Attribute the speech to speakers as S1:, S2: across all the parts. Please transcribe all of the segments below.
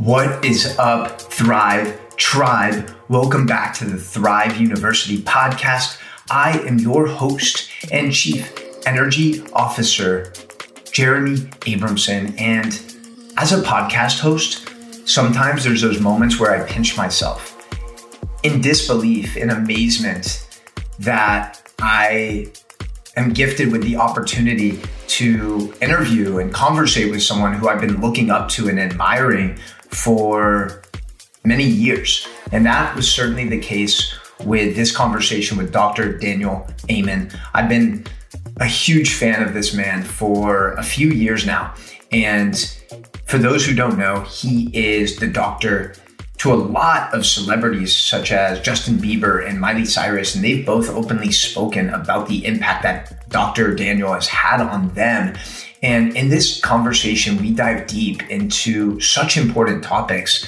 S1: What is up, Thrive Tribe? Welcome back to the Thrive University podcast. I am your host and Chief Energy Officer, Jeremy Abramson. And as a podcast host, sometimes there's those moments where I pinch myself in disbelief, in amazement that I am gifted with the opportunity to interview and conversate with someone who I've been looking up to and admiring for many years. And that was certainly the case with this conversation with Dr. Daniel Amen. I've been a huge fan of this man for a few years now. And for those who don't know, he is the doctor to a lot of celebrities such as Justin Bieber and Miley Cyrus, and they've both openly spoken about the impact that Dr. Daniel has had on them and in this conversation, we dive deep into such important topics,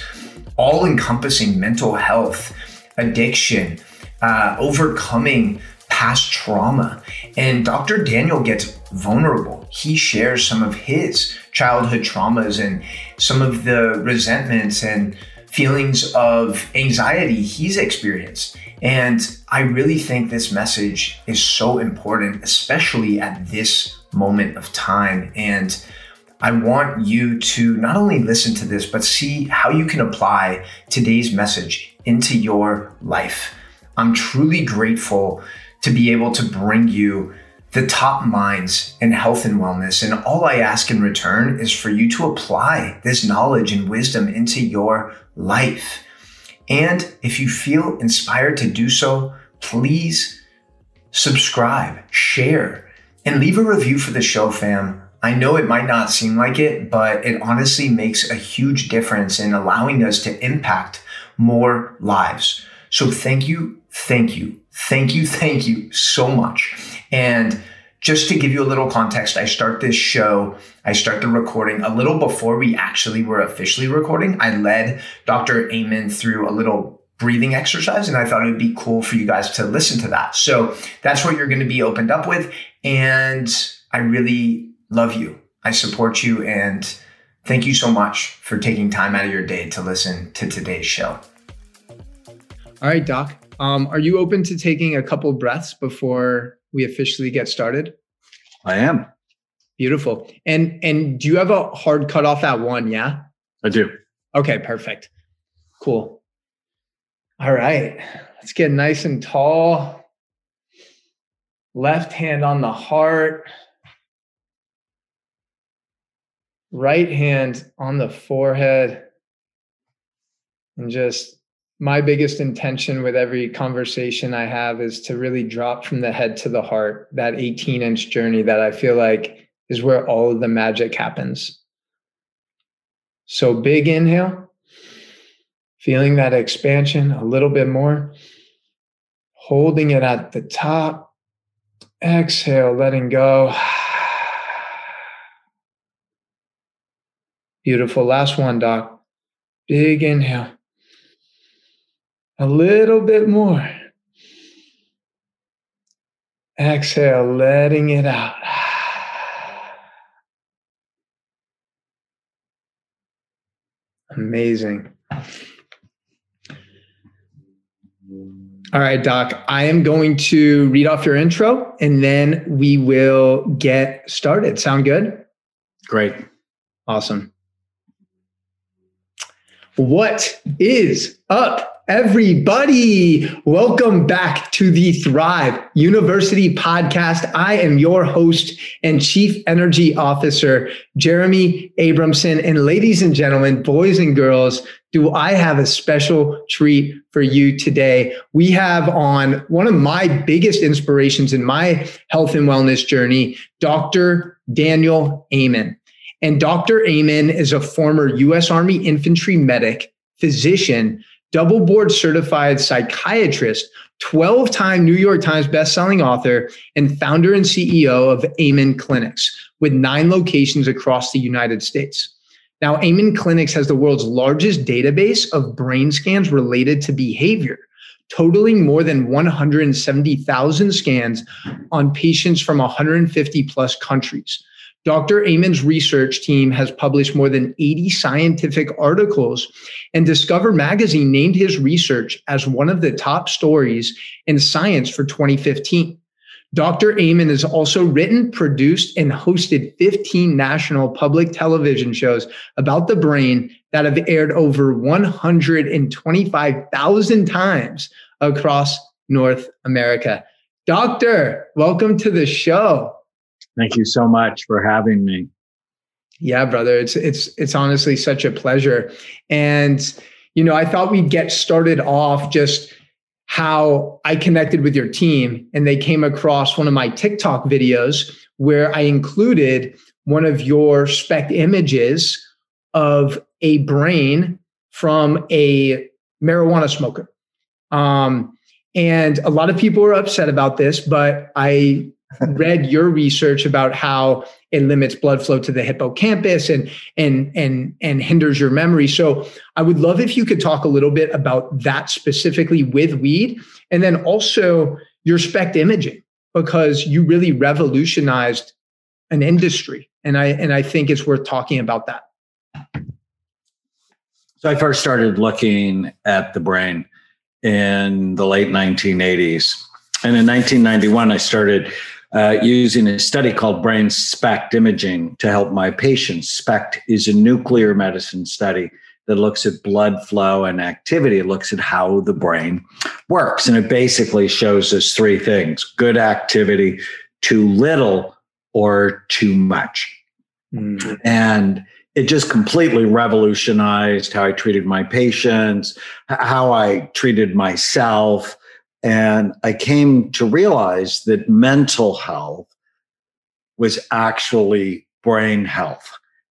S1: all encompassing mental health, addiction, uh, overcoming past trauma. And Dr. Daniel gets vulnerable. He shares some of his childhood traumas and some of the resentments and feelings of anxiety he's experienced. And I really think this message is so important, especially at this moment of time. And I want you to not only listen to this, but see how you can apply today's message into your life. I'm truly grateful to be able to bring you the top minds in health and wellness. And all I ask in return is for you to apply this knowledge and wisdom into your life. And if you feel inspired to do so, please subscribe, share, and leave a review for the show, fam. I know it might not seem like it, but it honestly makes a huge difference in allowing us to impact more lives. So thank you, thank you, thank you, thank you so much. And just to give you a little context, I start this show, I start the recording a little before we actually were officially recording. I led Dr. Amen through a little breathing exercise and I thought it would be cool for you guys to listen to that. So that's what you're going to be opened up with. And I really love you. I support you. And thank you so much for taking time out of your day to listen to today's show.
S2: All right, Doc. Um, are you open to taking a couple breaths before we officially get started?
S3: I am.
S2: Beautiful. And and do you have a hard cutoff at one? Yeah.
S3: I do.
S2: Okay, perfect. Cool. All right. Let's get nice and tall left hand on the heart, right hand on the forehead. And just my biggest intention with every conversation I have is to really drop from the head to the heart, that 18 inch journey that I feel like is where all of the magic happens. So, big inhale, feeling that expansion a little bit more, holding it at the top Exhale, letting go. Beautiful. Last one, Doc. Big inhale. A little bit more. Exhale, letting it out. Amazing. All right, Doc. I am going to read off your intro and then we will get started. Sound good?
S3: Great.
S2: Awesome. What is up? Everybody, welcome back to the Thrive University podcast. I am your host and Chief Energy Officer, Jeremy Abramson. And ladies and gentlemen, boys and girls, do I have a special treat for you today? We have on one of my biggest inspirations in my health and wellness journey, Dr. Daniel Amen. And Dr. Amen is a former U.S. Army infantry medic, physician, double board certified psychiatrist, 12 time New York Times bestselling author, and founder and CEO of Amen Clinics with nine locations across the United States. Now, Amen Clinics has the world's largest database of brain scans related to behavior, totaling more than 170,000 scans on patients from 150 plus countries.
S1: Dr. Amen's research team has published more than 80 scientific articles, and Discover Magazine named his research as one of the top stories in science for 2015. Dr. Amen has also written, produced, and hosted 15 national public television shows about the brain that have aired over 125,000 times across North America. Doctor, welcome to the show.
S3: Thank you so much for having me.
S1: Yeah, brother, it's it's it's honestly such a pleasure. And you know, I thought we'd get started off just how I connected with your team and they came across one of my TikTok videos where I included one of your SPECT images of a brain from a marijuana smoker. Um, and a lot of people were upset about this, but I read your research about how it limits blood flow to the hippocampus and and and and hinders your memory. So I would love if you could talk a little bit about that specifically with weed, and then also your SPECT imaging because you really revolutionized an industry, and I and I think it's worth talking about that.
S3: So I first started looking at the brain in the late 1980s. And in 1991, I started uh, using a study called brain SPECT imaging to help my patients. SPECT is a nuclear medicine study that looks at blood flow and activity. It looks at how the brain works. And it basically shows us three things good activity, too little, or too much. Mm. And it just completely revolutionized how I treated my patients, how I treated myself. And I came to realize that mental health was actually brain health.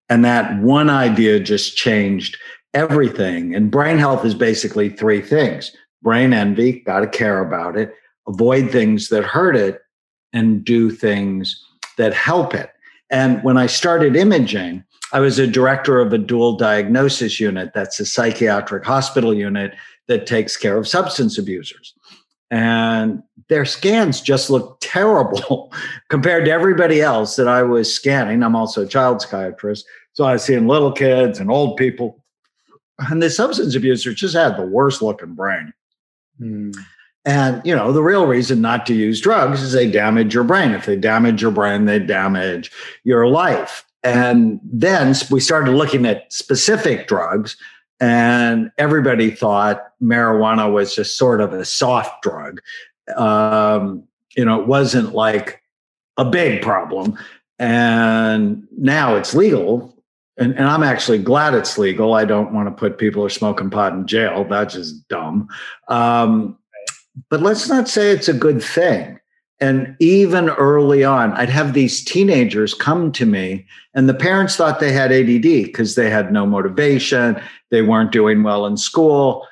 S3: And that one idea just changed everything. And brain health is basically three things brain envy, got to care about it, avoid things that hurt it, and do things that help it. And when I started imaging, I was a director of a dual diagnosis unit. That's a psychiatric hospital unit that takes care of substance abusers. And their scans just looked terrible compared to everybody else that I was scanning. I'm also a child psychiatrist. So I was seeing little kids and old people. And the substance abusers just had the worst looking brain. Hmm. And you know, the real reason not to use drugs is they damage your brain. If they damage your brain, they damage your life. And then we started looking at specific drugs, and everybody thought marijuana was just sort of a soft drug. Um, you know, it wasn't like a big problem. And now it's legal. And, and I'm actually glad it's legal. I don't want to put people who are smoking pot in jail. That's just dumb. Um, but let's not say it's a good thing. And even early on, I'd have these teenagers come to me, and the parents thought they had ADD because they had no motivation, they weren't doing well in school,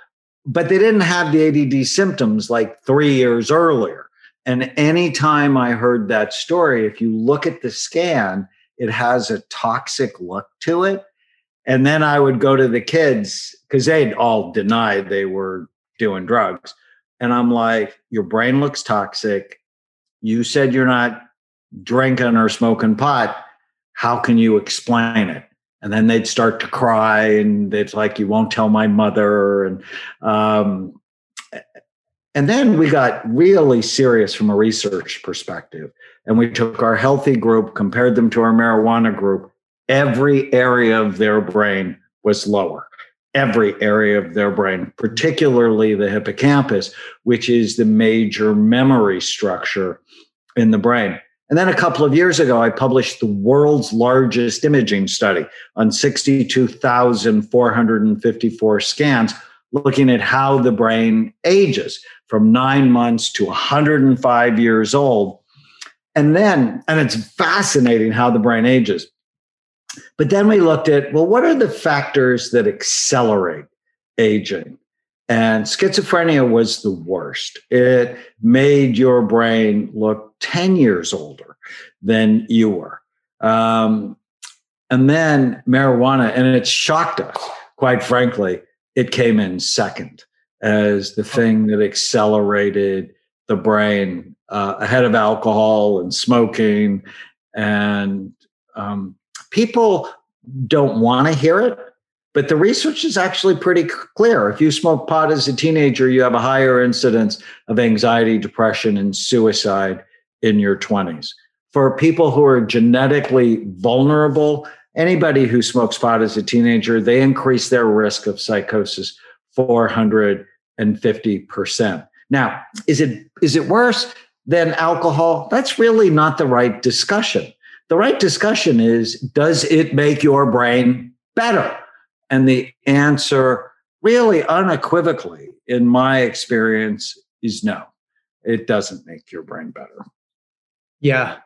S3: but they didn't have the ADD symptoms like three years earlier. And anytime I heard that story, if you look at the scan, it has a toxic look to it. And then I would go to the kids because they'd all denied they were doing drugs. And I'm like, your brain looks toxic you said you're not drinking or smoking pot. How can you explain it? And then they'd start to cry, and it's like, you won't tell my mother. And um, and then we got really serious from a research perspective. And we took our healthy group, compared them to our marijuana group. Every area of their brain was lower. Every area of their brain, particularly the hippocampus, which is the major memory structure in the brain. And then a couple of years ago, I published the world's largest imaging study on 62,454 scans, looking at how the brain ages from nine months to 105 years old. And then, and it's fascinating how the brain ages. But then we looked at, well, what are the factors that accelerate aging? And schizophrenia was the worst. It made your brain look 10 years older than you were. Um, and then marijuana, and it shocked us, quite frankly, it came in second as the thing that accelerated the brain uh, ahead of alcohol and smoking and Um, people don't want to hear it, but the research is actually pretty clear. If you smoke pot as a teenager, you have a higher incidence of anxiety, depression, and suicide in your 20s. For people who are genetically vulnerable, anybody who smokes pot as a teenager, they increase their risk of psychosis 450%. Now, is it is it worse than alcohol? That's really not the right discussion. The right discussion is does it make your brain better? And the answer, really unequivocally, in my experience, is no. It doesn't make your brain better.
S1: Yeah.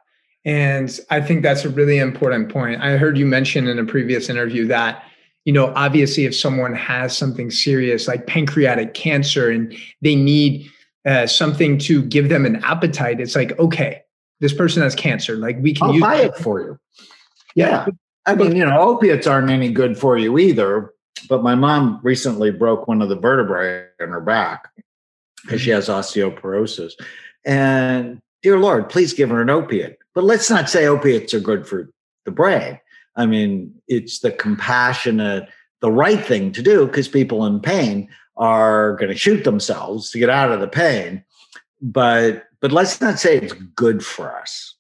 S1: And I think that's a really important point. I heard you mention in a previous interview that, you know, obviously if someone has something serious like pancreatic cancer and they need uh, something to give them an appetite, it's like, okay, this person has cancer. Like we can
S3: I'll
S1: use
S3: buy it for you. Yeah. I mean, you know, opiates aren't any good for you either. But my mom recently broke one of the vertebrae in her back because she has osteoporosis. And dear Lord, please give her an opiate. But let's not say opiates are good for the brain. I mean, it's the compassionate, the right thing to do because people in pain are going to shoot themselves to get out of the pain. But but let's not say it's good for us.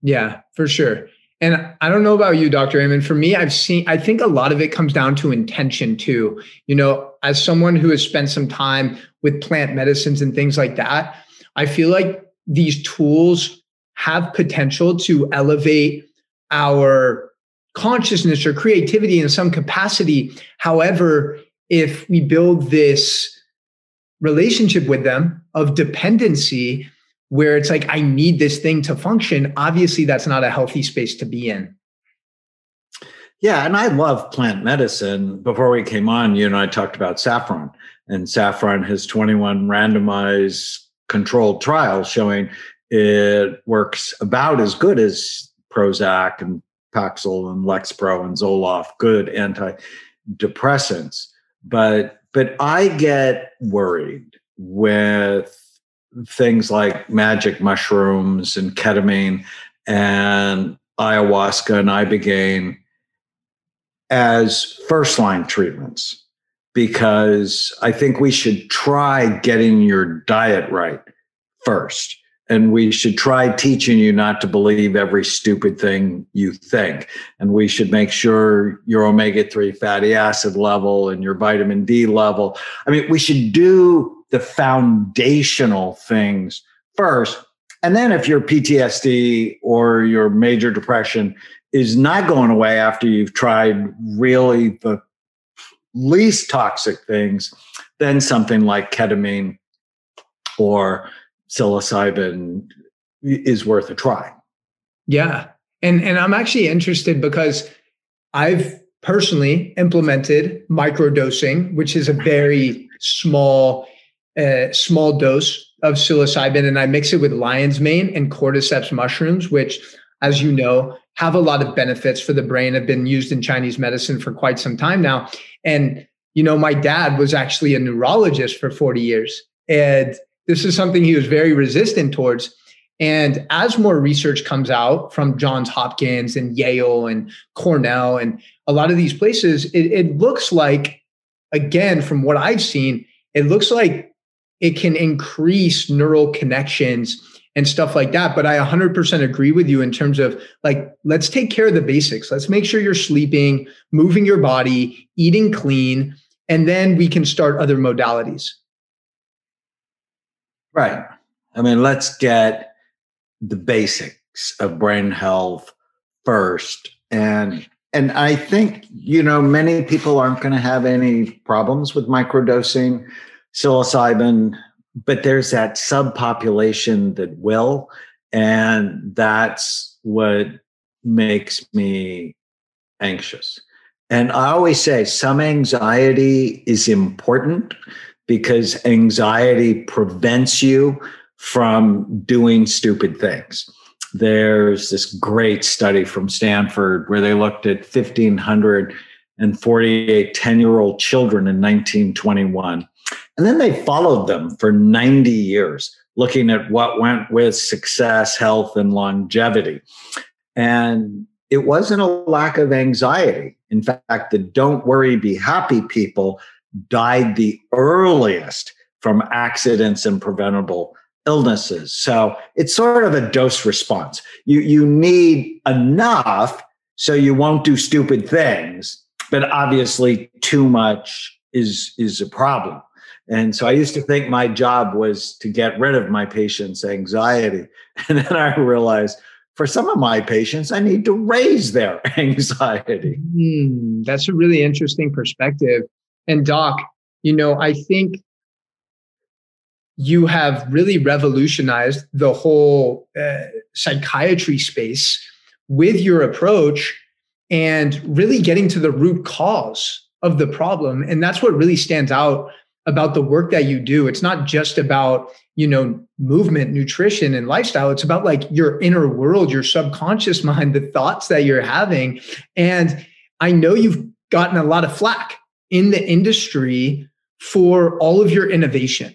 S1: Yeah, for sure. And I don't know about you, Dr. Amen. For me, I've seen, I think a lot of it comes down to intention too. You know, as someone who has spent some time with plant medicines and things like that, I feel like these tools have potential to elevate our consciousness or creativity in some capacity. However, if we build this relationship with them of dependency, where it's like, I need this thing to function, obviously that's not a healthy space to be in.
S3: Yeah, and I love plant medicine. Before we came on, you and I talked about saffron, and saffron has 21 randomized controlled trials showing it works about as good as Prozac and Paxil and Lexapro and Zoloft, good antidepressants. But but I get worried with things like magic mushrooms and ketamine and ayahuasca and ibogaine as first line treatments because I think we should try getting your diet right first. And we should try teaching you not to believe every stupid thing you think. And we should make sure your omega 3 fatty acid level and your vitamin D level. I mean, we should do the foundational things first. And then if your PTSD or your major depression is not going away after you've tried really the least toxic things, then something like ketamine or psilocybin is worth a try.
S1: Yeah. And and I'm actually interested because I've personally implemented microdosing, which is a very small a small dose of psilocybin and I mix it with lion's mane and cordyceps mushrooms, which, as you know, have a lot of benefits for the brain, have been used in Chinese medicine for quite some time now. And, you know, my dad was actually a neurologist for 40 years. And this is something he was very resistant towards. And as more research comes out from Johns Hopkins and Yale and Cornell and a lot of these places, it, it looks like, again, from what I've seen, it looks like it can increase neural connections and stuff like that. But I 100% agree with you in terms of like, let's take care of the basics. Let's make sure you're sleeping, moving your body, eating clean, and then we can start other modalities.
S3: Right. I mean, let's get the basics of brain health first. And and I think, you know, many people aren't going to have any problems with microdosing psilocybin, but there's that subpopulation that will. And that's what makes me anxious. And I always say some anxiety is important because anxiety prevents you from doing stupid things. There's this great study from Stanford where they looked at 1,548 10 year old children in 1921 and then they followed them for 90 years, looking at what went with success, health, and longevity. And it wasn't a lack of anxiety. In fact, the don't worry, be happy people died the earliest from accidents and preventable illnesses. So it's sort of a dose response. You, you need enough so you won't do stupid things, but obviously too much is, is a problem. And so I used to think my job was to get rid of my patients' anxiety. And then I realized for some of my patients, I need to raise their anxiety.
S1: Mm, that's a really interesting perspective. And, Doc, you know, I think you have really revolutionized the whole uh, psychiatry space with your approach and really getting to the root cause of the problem. And that's what really stands out about the work that you do. It's not just about, you know, movement, nutrition, and lifestyle. It's about like your inner world, your subconscious mind, the thoughts that you're having. And I know you've gotten a lot of flack in the industry for all of your innovation.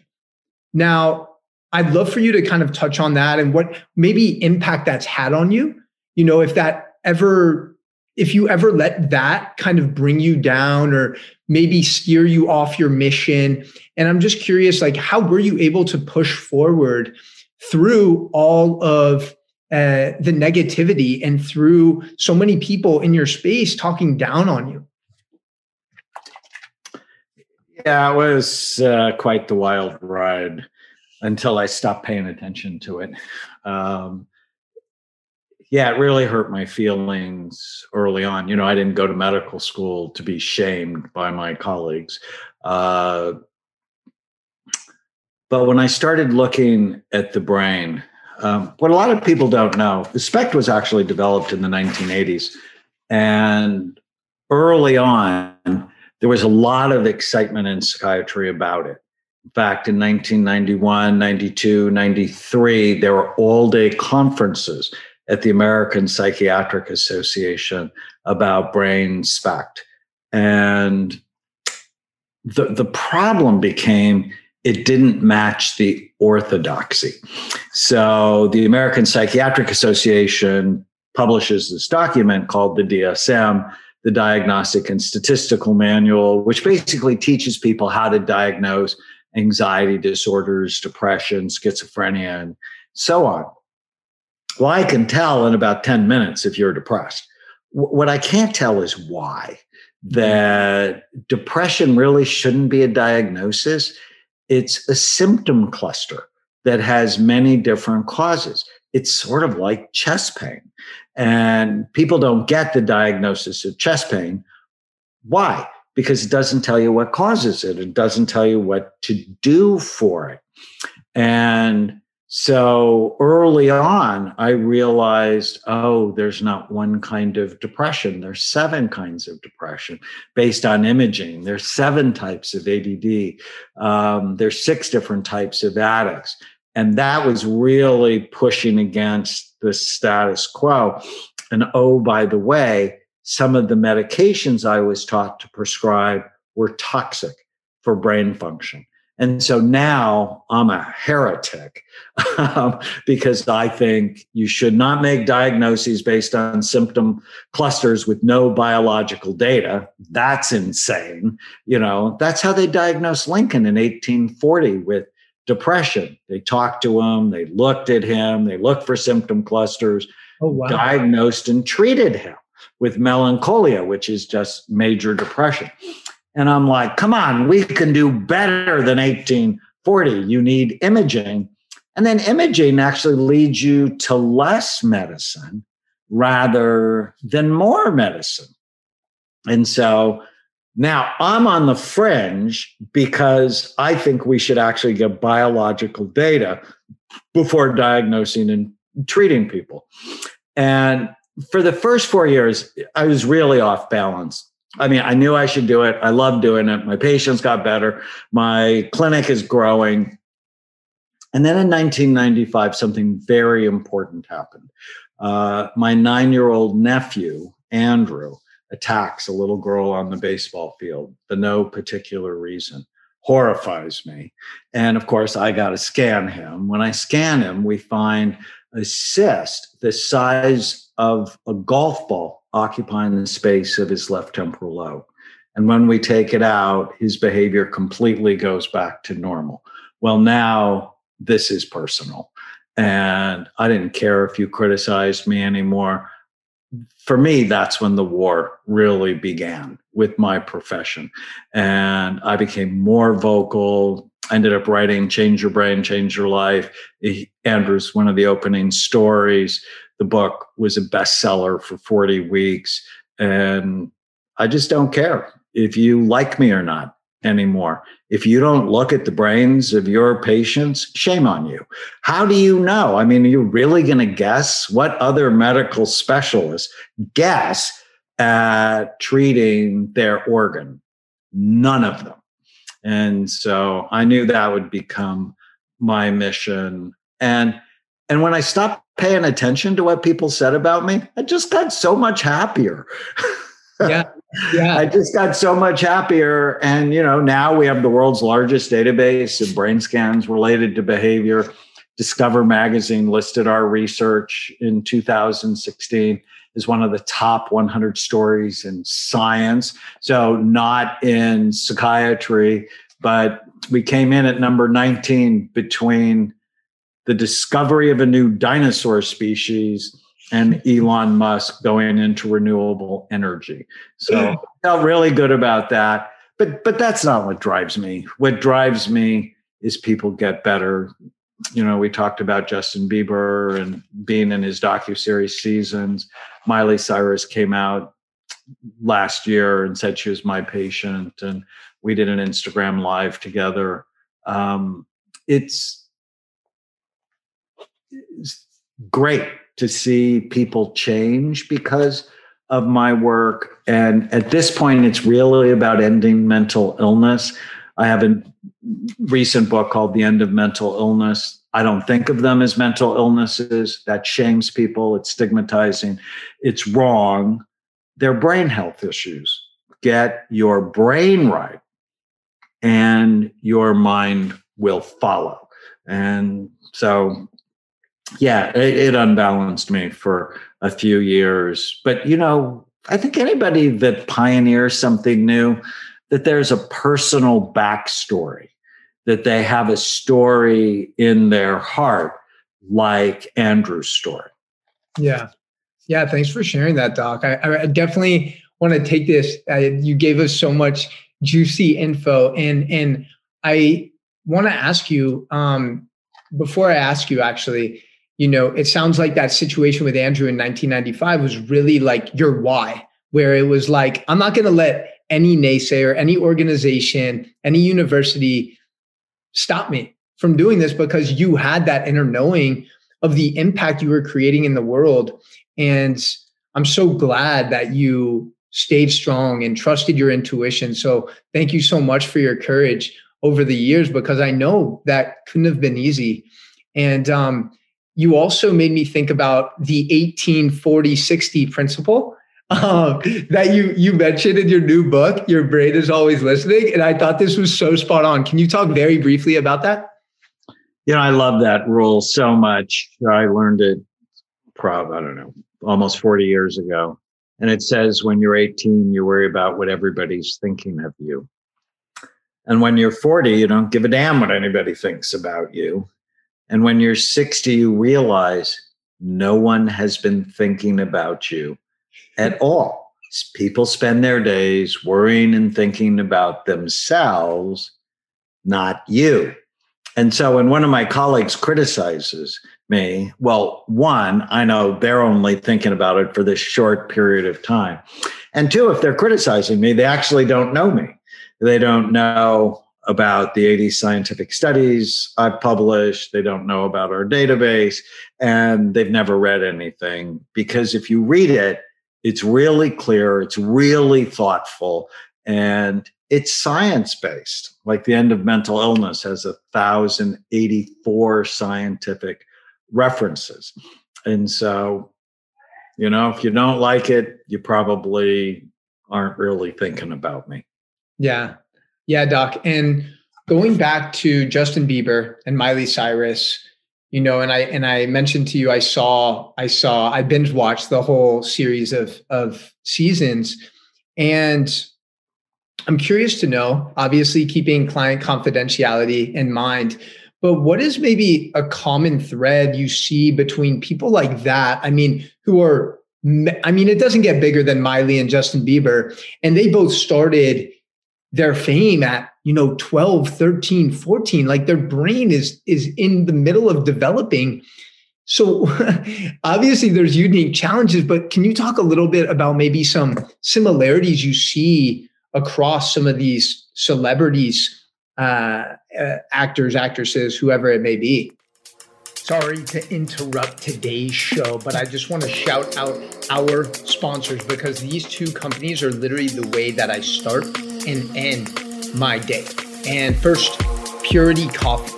S1: Now, I'd love for you to kind of touch on that and what maybe impact that's had on you. You know, if that ever if you ever let that kind of bring you down or maybe steer you off your mission. And i'm just curious like how were you able to push forward through all of uh, the negativity and through so many people in your space talking down on you?
S3: Yeah it was uh, quite the wild ride until i stopped paying attention to it. Um, yeah, it really hurt my feelings early on. You know, I didn't go to medical school to be shamed by my colleagues. Uh, but when I started looking at the brain, um, what a lot of people don't know, the SPECT was actually developed in the 1980s. And early on, there was a lot of excitement in psychiatry about it. In fact, in 1991, 92, 93, there were all day conferences at the American Psychiatric Association about brain SPECT. And the, the problem became it didn't match the orthodoxy. So the American Psychiatric Association publishes this document called the DSM, the Diagnostic and Statistical Manual, which basically teaches people how to diagnose anxiety disorders, depression, schizophrenia, and so on. Well, I can tell in about 10 minutes if you're depressed. what I can't tell is why. Mm-hmm. That depression really shouldn't be a diagnosis. It's a symptom cluster that has many different causes. It's sort of like chest pain. And people don't get the diagnosis of chest pain. Why? Because it doesn't tell you what causes it, it doesn't tell you what to do for it. And so early on, I realized, oh, there's not one kind of depression. There's seven kinds of depression based on imaging. There's seven types of ADD. Um, there's six different types of addicts. And that was really pushing against the status quo. And oh, by the way, some of the medications I was taught to prescribe were toxic for brain function. And so now I'm a heretic um, because I think you should not make diagnoses based on symptom clusters with no biological data. That's insane. You know, that's how they diagnosed Lincoln in 1840 with depression. They talked to him, they looked at him, they looked for symptom clusters, oh, wow. diagnosed and treated him with melancholia, which is just major depression. And I'm like, come on, we can do better than 1840. You need imaging. And then imaging actually leads you to less medicine rather than more medicine. And so now I'm on the fringe because I think we should actually get biological data before diagnosing and treating people. And for the first four years, I was really off balance. I mean, I knew I should do it. I love doing it. My patients got better. My clinic is growing. And then in 1995, something very important happened. Uh, my nine year old nephew, Andrew, attacks a little girl on the baseball field for no particular reason. Horrifies me. And of course, I got to scan him. When I scan him, we find a cyst the size of a golf ball occupying the space of his left temporal lobe. And when we take it out, his behavior completely goes back to normal. Well, now this is personal. And I didn't care if you criticized me anymore. For me, that's when the war really began with my profession. And I became more vocal, ended up writing Change Your Brain, Change Your Life. Andrew's one of the opening stories. The book was a bestseller for 40 weeks. And I just don't care if you like me or not anymore. If you don't look at the brains of your patients, shame on you. How do you know? I mean, are you really going to guess what other medical specialists guess at treating their organ? None of them. And so I knew that would become my mission. And and when I stopped paying attention to what people said about me, I just got so much happier.
S1: yeah. Yeah.
S3: I just got so much happier. And, you know, now we have the world's largest database of brain scans related to behavior. Discover magazine listed our research in 2016 as one of the top 100 stories in science. So, not in psychiatry, but we came in at number 19 between the discovery of a new dinosaur species and Elon Musk going into renewable energy. So I felt really good about that. But but that's not what drives me. What drives me is people get better. You know, we talked about Justin Bieber and being in his docu series seasons. Miley Cyrus came out last year and said she was my patient, and we did an Instagram live together. Um, it's great to see people change because of my work. And at this point, it's really about ending mental illness. I have a recent book called The End of Mental Illness. I don't think of them as mental illnesses. That shames people. It's stigmatizing. It's wrong. They're brain health issues. Get your brain right, and your mind will follow. And so yeah, it, it unbalanced me for a few years. But, you know, I think anybody that pioneers something new, that there's a personal backstory, that they have a story in their heart, like Andrew's story.
S1: Yeah. Yeah. Thanks for sharing that, Doc. I, I definitely want to take this. Uh, you gave us so much juicy info. And, and I want to ask you, um, before I ask you, actually, you know, it sounds like that situation with Andrew in 1995 was really like your why, where it was like, I'm not going to let any naysayer, any organization, any university stop me from doing this because you had that inner knowing of the impact you were creating in the world. And I'm so glad that you stayed strong and trusted your intuition. So thank you so much for your courage over the years because I know that couldn't have been easy. And um, you also made me think about the 1840 60 principle um, that you you mentioned in your new book your brain is always listening and i thought this was so spot on. Can you talk very briefly about that?
S3: You know i love that rule so much. I learned it probably i don't know almost 40 years ago. And it says when you're 18 you worry about what everybody's thinking of you. And when you're 40 you don't give a damn what anybody thinks about you and when you're 60, you realize no one has been thinking about you at all. People spend their days worrying and thinking about themselves, not you. And so when one of my colleagues criticizes me, well, one, I know they're only thinking about it for this short period of time. And two, if they're criticizing me, they actually don't know me. They don't know about the 80 scientific studies I've published. They don't know about our database and they've never read anything because if you read it, it's really clear, it's really thoughtful, and it's science based. Like the end of mental illness has a thousand eighty four scientific references. And so, you know, if you don't like it, you probably aren't really thinking about me.
S1: Yeah, yeah, Doc. And going back to Justin Bieber and Miley Cyrus, you know and i and i mentioned to you i saw i saw i binge watched the whole series of of seasons and i'm curious to know obviously keeping client confidentiality in mind but what is maybe a common thread you see between people like that i mean who are i mean it doesn't get bigger than miley and justin bieber and they both started their fame at you know 12 13 14 like their brain is is in the middle of developing. So obviously there's unique challenges but can you talk a little bit about maybe some similarities you see across some of these celebrities uh, uh, actors actresses whoever it may be? Sorry to interrupt today's show, but I just want to shout out our sponsors because these two companies are literally the way that I start and end my day. And first, Purity Coffee.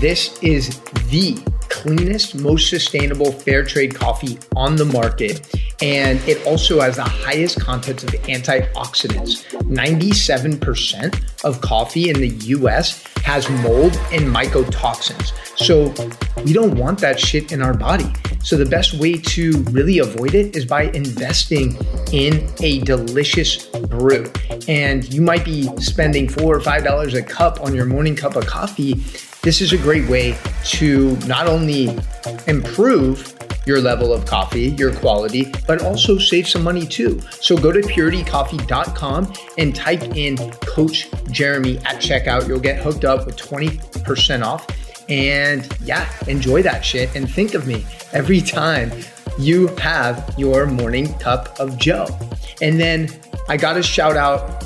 S1: This is the cleanest, most sustainable fair trade coffee on the market. And it also has the highest contents of antioxidants. 97% of coffee in the US has mold and mycotoxins. So we don't want that shit in our body. So the best way to really avoid it is by investing in a delicious brew. And you might be spending four or five dollars a cup on your morning cup of coffee. This is a great way to not only improve your level of coffee, your quality, but also save some money too. So go to puritycoffee.com and type in Coach Jeremy at checkout. You'll get hooked up with 20% off. And yeah, enjoy that shit and think of me every time you have your morning cup of Joe. And then I got to shout out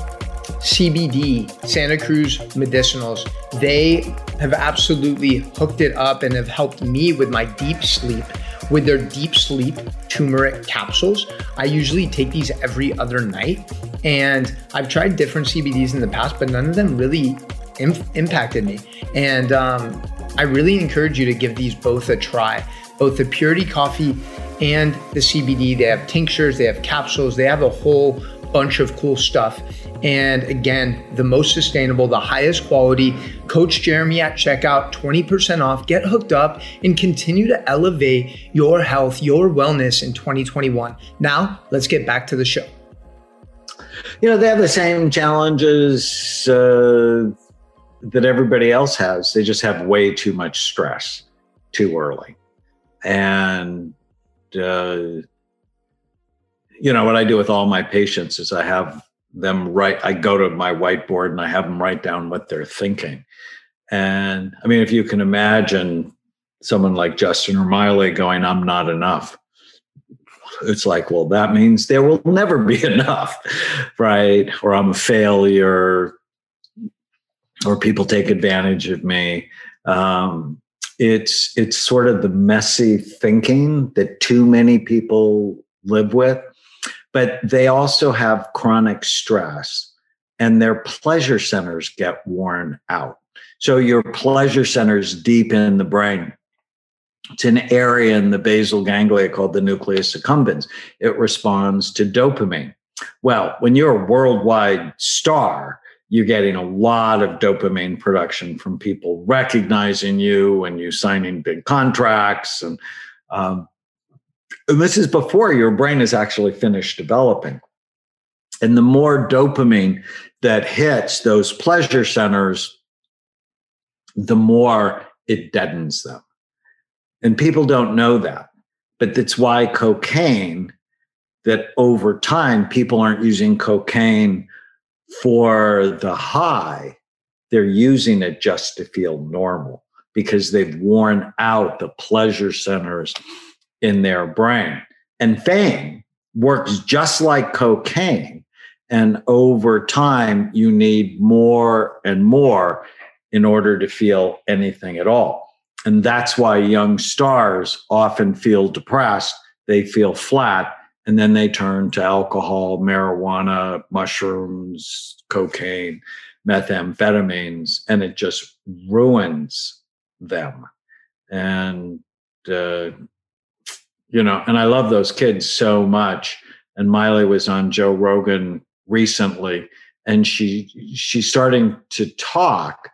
S1: CBD, Santa Cruz Medicinals. They have absolutely hooked it up and have helped me with my deep sleep with their deep sleep turmeric capsules. I usually take these every other night. And I've tried different CBDs in the past, but none of them really Im- impacted me. And um, I really encourage you to give these both a try both the Purity Coffee and the CBD. They have tinctures, they have capsules, they have a whole bunch of cool stuff. And again, the most sustainable, the highest quality. Coach Jeremy at checkout, 20% off. Get hooked up and continue to elevate your health, your wellness in 2021. Now, let's get back to the show.
S3: You know, they have the same challenges uh, that everybody else has. They just have way too much stress too early. And, uh, you know what I do with all my patients is I have them write. I go to my whiteboard and I have them write down what they're thinking. And I mean, if you can imagine someone like Justin or Miley going, "I'm not enough," it's like, well, that means there will never be enough, right? Or I'm a failure, or people take advantage of me. Um, it's it's sort of the messy thinking that too many people live with but they also have chronic stress and their pleasure centers get worn out. So your pleasure centers deep in the brain. It's an area in the basal ganglia called the nucleus accumbens. It responds to dopamine. Well, when you're a worldwide star, you're getting a lot of dopamine production from people recognizing you and you signing big contracts and um, and this is before your brain is actually finished developing. And the more dopamine that hits those pleasure centers, the more it deadens them. And people don't know that. But that's why cocaine, that over time, people aren't using cocaine for the high, they're using it just to feel normal because they've worn out the pleasure centers in their brain. And fame works just like cocaine. And over time, you need more and more in order to feel anything at all. And that's why young stars often feel depressed, they feel flat, and then they turn to alcohol, marijuana, mushrooms, cocaine, methamphetamines, and it just ruins them. And uh, you know, and I love those kids so much. And Miley was on Joe Rogan recently, and she she's starting to talk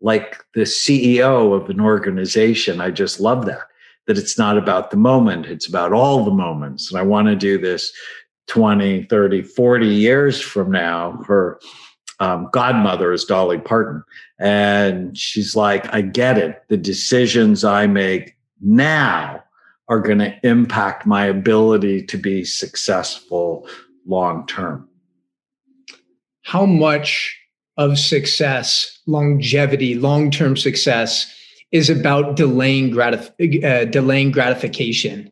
S3: like the CEO of an organization. I just love that, that it's not about the moment, it's about all the moments. And I want to do this 20, 30, 40 years from now. Her um, godmother is Dolly Parton. And she's like, I get it. The decisions I make now are going to impact my ability to be successful long term.
S1: How much of success, longevity, long term success is about delaying, gratif- uh, delaying gratification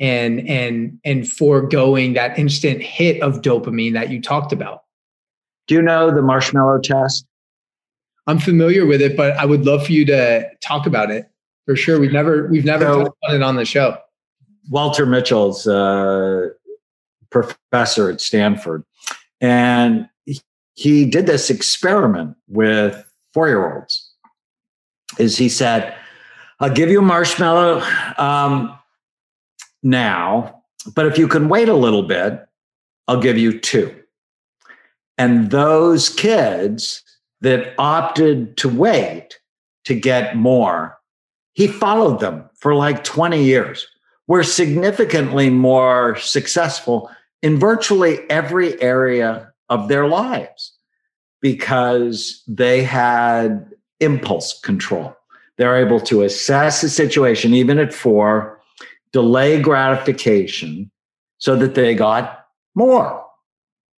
S1: and and and foregoing that instant hit of dopamine that you talked about.
S3: Do you know the marshmallow test?
S1: I'm familiar with it, but I would love for you to talk about it for sure. We've never we've never so, talked about it on the show.
S3: Walter Mischel's a professor at Stanford, and he did this experiment with four year olds. Is he said, "I'll give you a marshmallow um, now, but if you can wait a little bit, I'll give you two. And those kids that opted to wait to get more, he followed them for like 20 years, were significantly more successful in virtually every area of their lives because they had impulse control. They're able to assess the situation, even at four, delay gratification so that they got more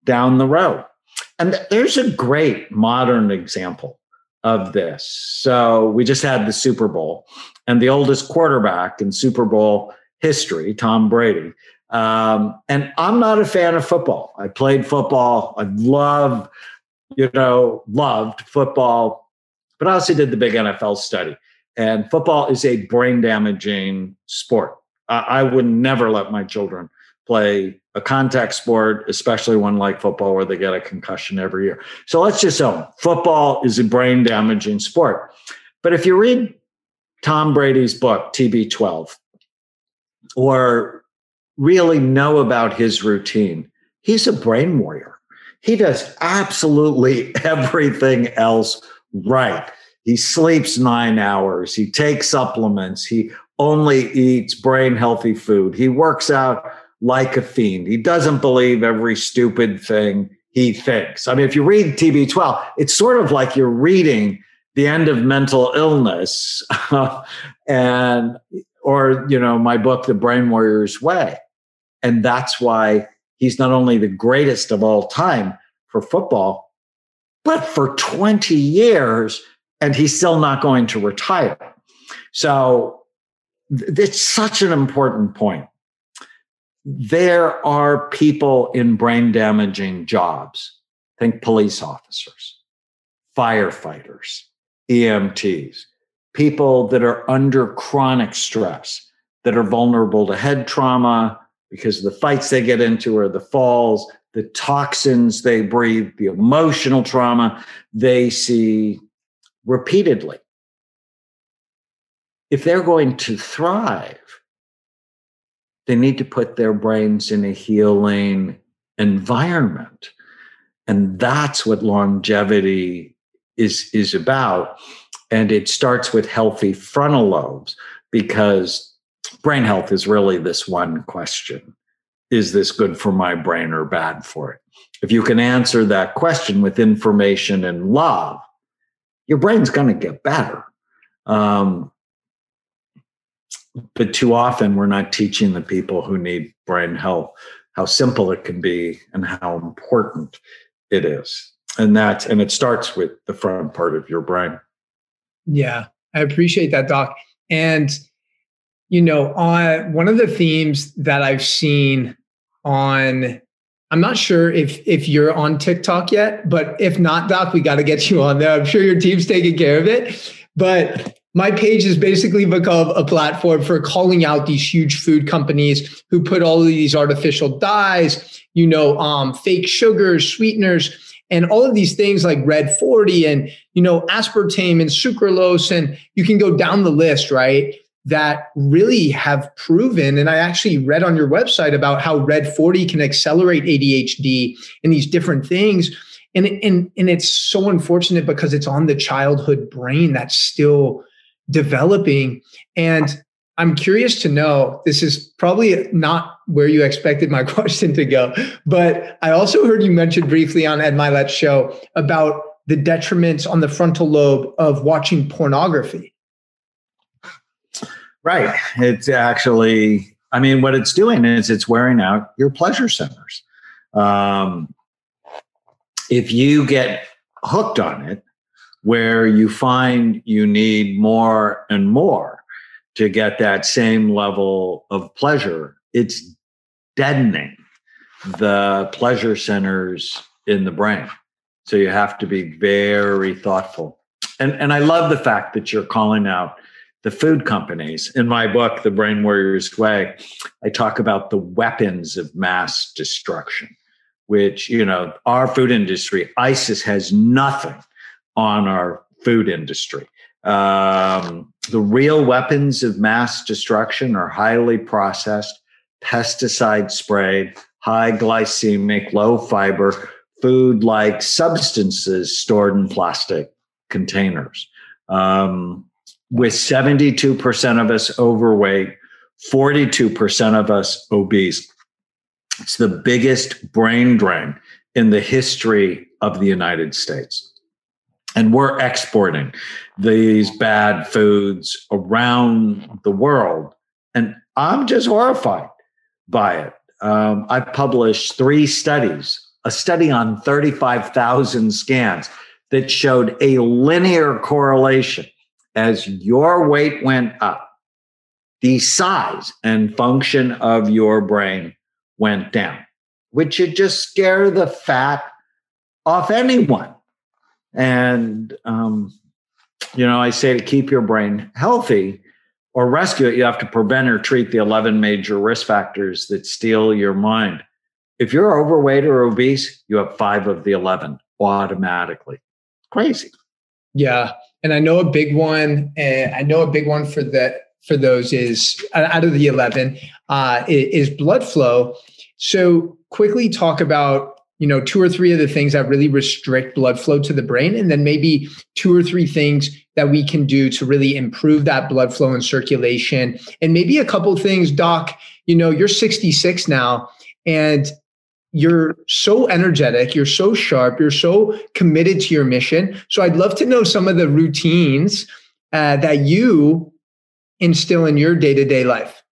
S3: down the road. And there's a great modern example of this. So we just had the Super Bowl, and the oldest quarterback in Super Bowl history, Tom Brady. Um, and I'm not a fan of football. I played football. I love, you know, loved football, but I also did the big NFL study. And football is a brain damaging sport. I would never let my children play a contact sport, especially one like football where they get a concussion every year. So let's just own football is a brain damaging sport. But if you read Tom Brady's book, TB12, or really know about his routine, he's a brain warrior. He does absolutely everything else right. He sleeps nine hours. He takes supplements. He only eats brain healthy food. He works out like a fiend. He doesn't believe every stupid thing he thinks. I mean, if you read TB12, it's sort of like you're reading the end of mental illness and or you know my book the brain warrior's way and that's why he's not only the greatest of all time for football but for 20 years and he's still not going to retire so it's such an important point. There are people in brain damaging jobs. Think police officers, firefighters, EMTs, people that are under chronic stress, that are vulnerable to head trauma because of the fights they get into or the falls, the toxins they breathe, the emotional trauma they see repeatedly if they're going to thrive, they need to put their brains in a healing environment. And that's what longevity is, is about. And it starts with healthy frontal lobes because brain health is really this one question Is this good for my brain or bad for it? If you can answer that question with information and love, your brain's going to get better. Um, but too often we're not teaching the people who need brain health how simple it can be and how important it is and that and it starts with the front part of your brain
S1: yeah i appreciate that doc and you know on one of the themes that i've seen on i'm not sure if if you're on tiktok yet but if not doc we got to get you on there i'm sure your team's taking care of it but my page has basically become a platform for calling out these huge food companies who put all of these artificial dyes, you know, um, fake sugars, sweeteners, and all of these things like red 40 and, you know, aspartame and sucralose. And you can go down the list, right? That really have proven. And I actually read on your website about how red 40 can accelerate ADHD and these different things. and and and it's so unfortunate because it's on the childhood brain that's still developing and i'm curious to know this is probably not where you expected my question to go but i also heard you mention briefly on Ed Mylett's show about the detriments on the frontal lobe of watching pornography
S3: right it's actually i mean what it's doing is it's wearing out your pleasure centers um, if you get hooked on it, where you find you need more and more to get that same level of pleasure, it's deadening the pleasure centers in the brain. So you have to be very thoughtful. And, and I love the fact that you're calling out the food companies. In my book, The Brain Warrior's Way, I talk about the weapons of mass destruction which, you know, our food industry, ISIS has nothing on our food industry. Um, the real weapons of mass destruction are highly processed, pesticide sprayed, high glycemic, low fiber, food like substances stored in plastic containers. Um, with 72% of us overweight, 42% of us obese. It's the biggest brain drain in the history of the United States. And we're exporting these bad foods around the world. And I'm just horrified by it. Um, I published three studies a study on 35,000 scans that showed a linear correlation as your weight went up, the size and function of your brain went down, which should just scare the fat off anyone. And, um, you know, I say to keep your brain healthy or rescue it, you have to prevent or treat the 11 major risk factors that steal your mind. If you're overweight or obese, you have five of the 11 automatically. Crazy.
S1: Yeah. And I know a big one, and I know a big one for that for those is out of the 11 uh, is blood flow. So quickly talk about you know two or three of the things that really restrict blood flow to the brain and then maybe two or three things that we can do to really improve that blood flow and circulation and maybe a couple things doc you know you're 66 now and you're so energetic you're so sharp you're so committed to your mission. So i'd love to know some of the routines uh, that you instill in your day-to-day life.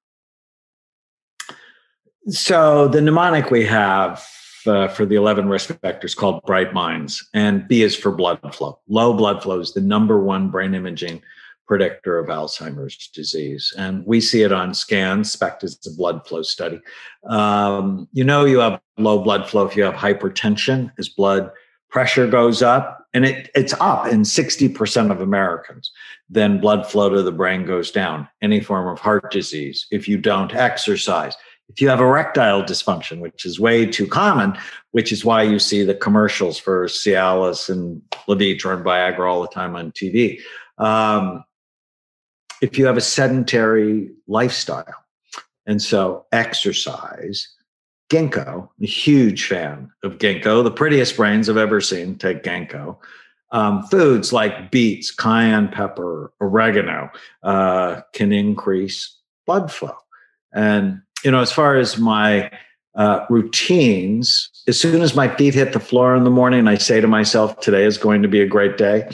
S3: So the mnemonic we have uh, for the 11 risk factors called bright minds and b is for blood flow. Low blood flow is the number one brain imaging predictor of alzheimer's disease. And we see it on scans. SPECT is a blood flow study. Um, you know you have low blood flow. If you have hypertension as blood pressure goes up and it, it's up in 60% of americans. Then blood flow to the brain goes down. Any form of heart disease if you don't exercise. If you have erectile dysfunction, which is way too common, which is why you see the commercials for Cialis and Levitra and Viagra all the time on TV. Um, if you have a sedentary lifestyle, and so exercise, ginkgo, a huge fan of ginkgo, the prettiest brains I've ever seen take ginkgo. Um, foods like beets, cayenne pepper, oregano uh, can increase blood flow. And you know, as far as my uh, routines, as soon as my feet hit the floor in the morning, I say to myself, today is going to be a great day.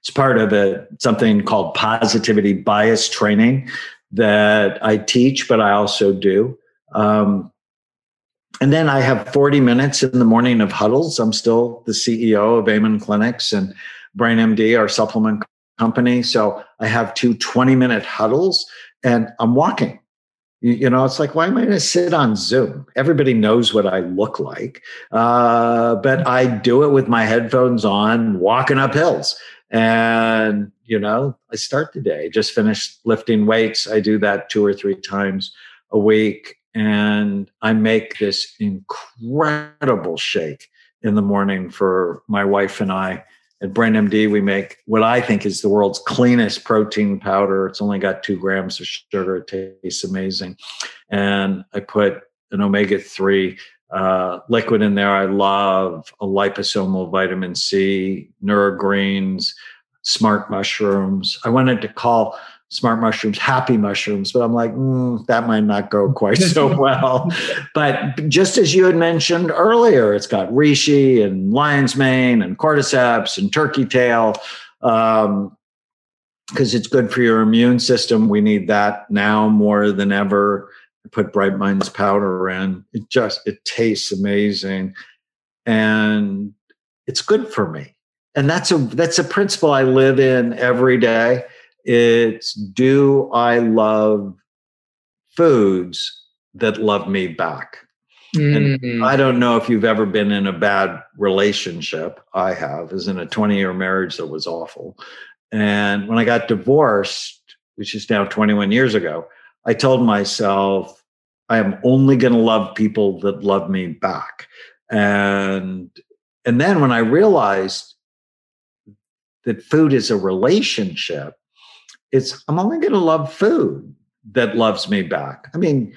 S3: It's part of a, something called positivity bias training that I teach, but I also do. Um, and then I have 40 minutes in the morning of huddles. I'm still the CEO of Amen Clinics and Brain MD, our supplement company. So I have two 20 minute huddles and I'm walking you, know, it's like, why am I going to sit on Zoom? Everybody knows what I look like. Uh, but I do it with my headphones on, walking up hills. And, you know, I start the day, just finished lifting weights. I do that two or three times a week. And I make this incredible shake in the morning for my wife and I at Brain MD, we make what I think is the world's cleanest protein powder. It's only got two grams of sugar. It tastes amazing. And I put an omega 3 uh, liquid in there. I love a liposomal vitamin C, neurogreens, smart mushrooms. I wanted to call smart mushrooms happy mushrooms, but I'm like, mm, that might not go quite so well. but just as you had mentioned earlier, it's got reishi and lion's mane and cordyceps and turkey tail. Um, because it's good for your immune system. We need that now more than ever. I put Bright Minds powder in. It just it tastes amazing, and it's good for me. And that's a that's a principle I live in every day. It's do I love foods that love me back? Mm. And I don't know if you've ever been in a bad relationship. I have, as in a 20 year marriage that was awful. And when I got divorced, which is now 21 years ago, I told myself, I am only going to love people that love me back. And and then when I realized that food is a relationship, it's I'm only going to love food that loves me back. I mean,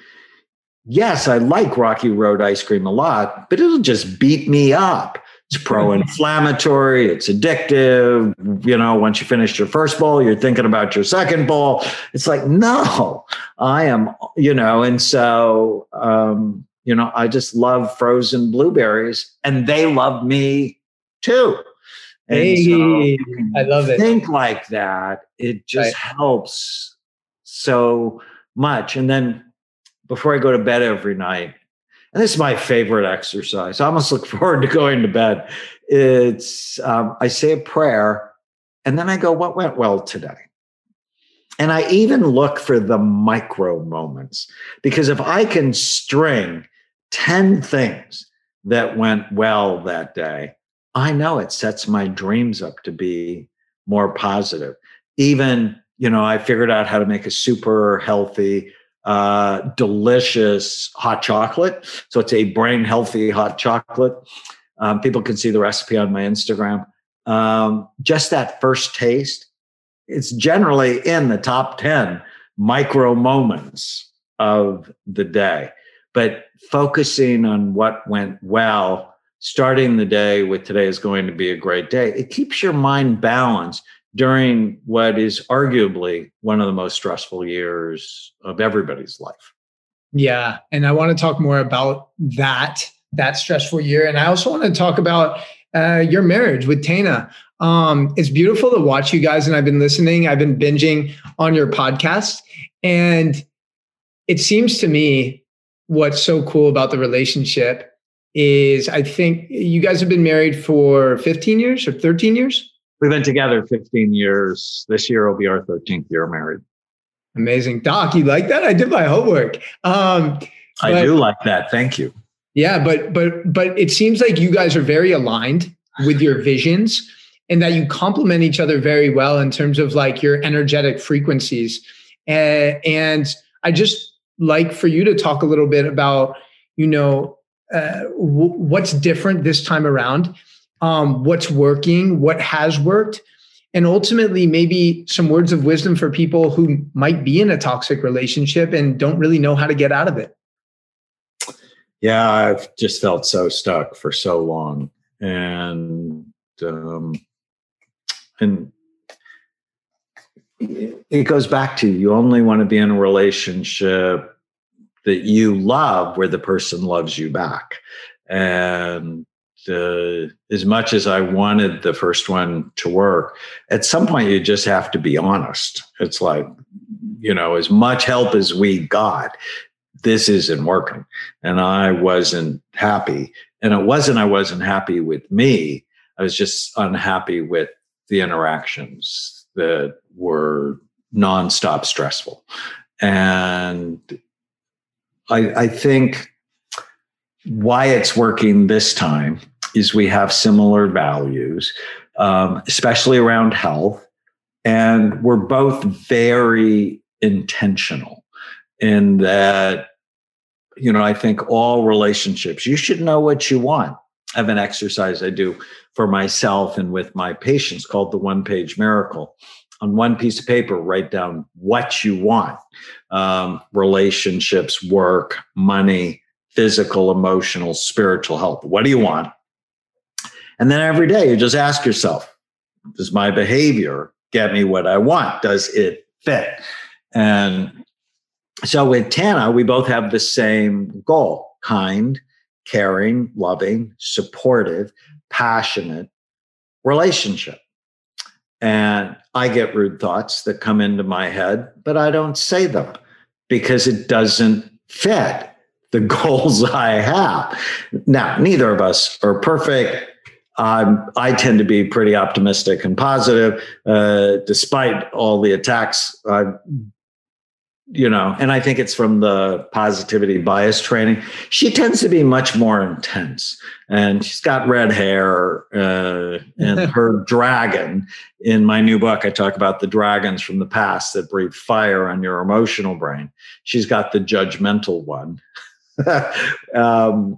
S3: yes, I like Rocky Road ice cream a lot, but it'll just beat me up. It's pro-inflammatory, it's addictive. You know, once you finish your first bowl, you're thinking about your second bowl. It's like, no, I am, you know, and so um, you know, I just love frozen blueberries and they love me too.
S1: Hey, so I love it.
S3: Think like that. It just right. helps so much. And then before I go to bed every night, and this is my favorite exercise. I almost look forward to going to bed. It's um, I say a prayer, and then I go, "What went well today?" And I even look for the micro moments because if I can string ten things that went well that day, I know it sets my dreams up to be more positive. Even, you know, I figured out how to make a super healthy, uh, delicious hot chocolate. So it's a brain healthy hot chocolate. Um, people can see the recipe on my Instagram. Um, just that first taste, it's generally in the top 10 micro moments of the day. But focusing on what went well starting the day with today is going to be a great day. It keeps your mind balanced during what is arguably one of the most stressful years of everybody's life.
S1: Yeah, and I want to talk more about that that stressful year, and I also want to talk about uh, your marriage with Tana. Um, it's beautiful to watch you guys, and I've been listening. I've been binging on your podcast, and it seems to me what's so cool about the relationship is I think you guys have been married for 15 years or 13 years?
S3: We've been together 15 years. This year will be our 13th year married.
S1: Amazing. Doc, you like that? I did my homework. Um,
S3: I but, do like that. Thank you.
S1: Yeah, but but but it seems like you guys are very aligned with your visions and that you complement each other very well in terms of like your energetic frequencies. And, and I just like for you to talk a little bit about, you know, uh, what's different this time around, um, what's working, what has worked, and ultimately maybe some words of wisdom for people who might be in a toxic relationship and don't really know how to get out of it.
S3: Yeah, I've just felt so stuck for so long, and um, and it goes back to you only want to be in a relationship that you love where the person loves you back. And uh, as much as I wanted the first one to work, at some point you just have to be honest. It's like, you know, as much help as we got, this isn't working. And I wasn't happy. And it wasn't I wasn't happy with me. I was just unhappy with the interactions that were nonstop stressful. And I, I think why it's working this time is we have similar values, um, especially around health. And we're both very intentional in that, you know, I think all relationships, you should know what you want. I have an exercise I do for myself and with my patients called the one page miracle on one piece of paper, write down what you want um, relationships, work, money, physical, emotional, spiritual health. What do you want? And then every day you just ask yourself, does my behavior get me what I want? Does it fit? And so with Tana, we both have the same goal kind, caring, loving, supportive, passionate relationship. And I get rude thoughts that come into my head, but I don't say them because it doesn't fit the goals I have. Now, neither of us are perfect. I tend to be pretty optimistic and positive, uh, despite all the attacks I've you know, and I think it's from the positivity bias training. She tends to be much more intense, and she's got red hair. Uh, and her dragon in my new book, I talk about the dragons from the past that breathe fire on your emotional brain. She's got the judgmental one. um,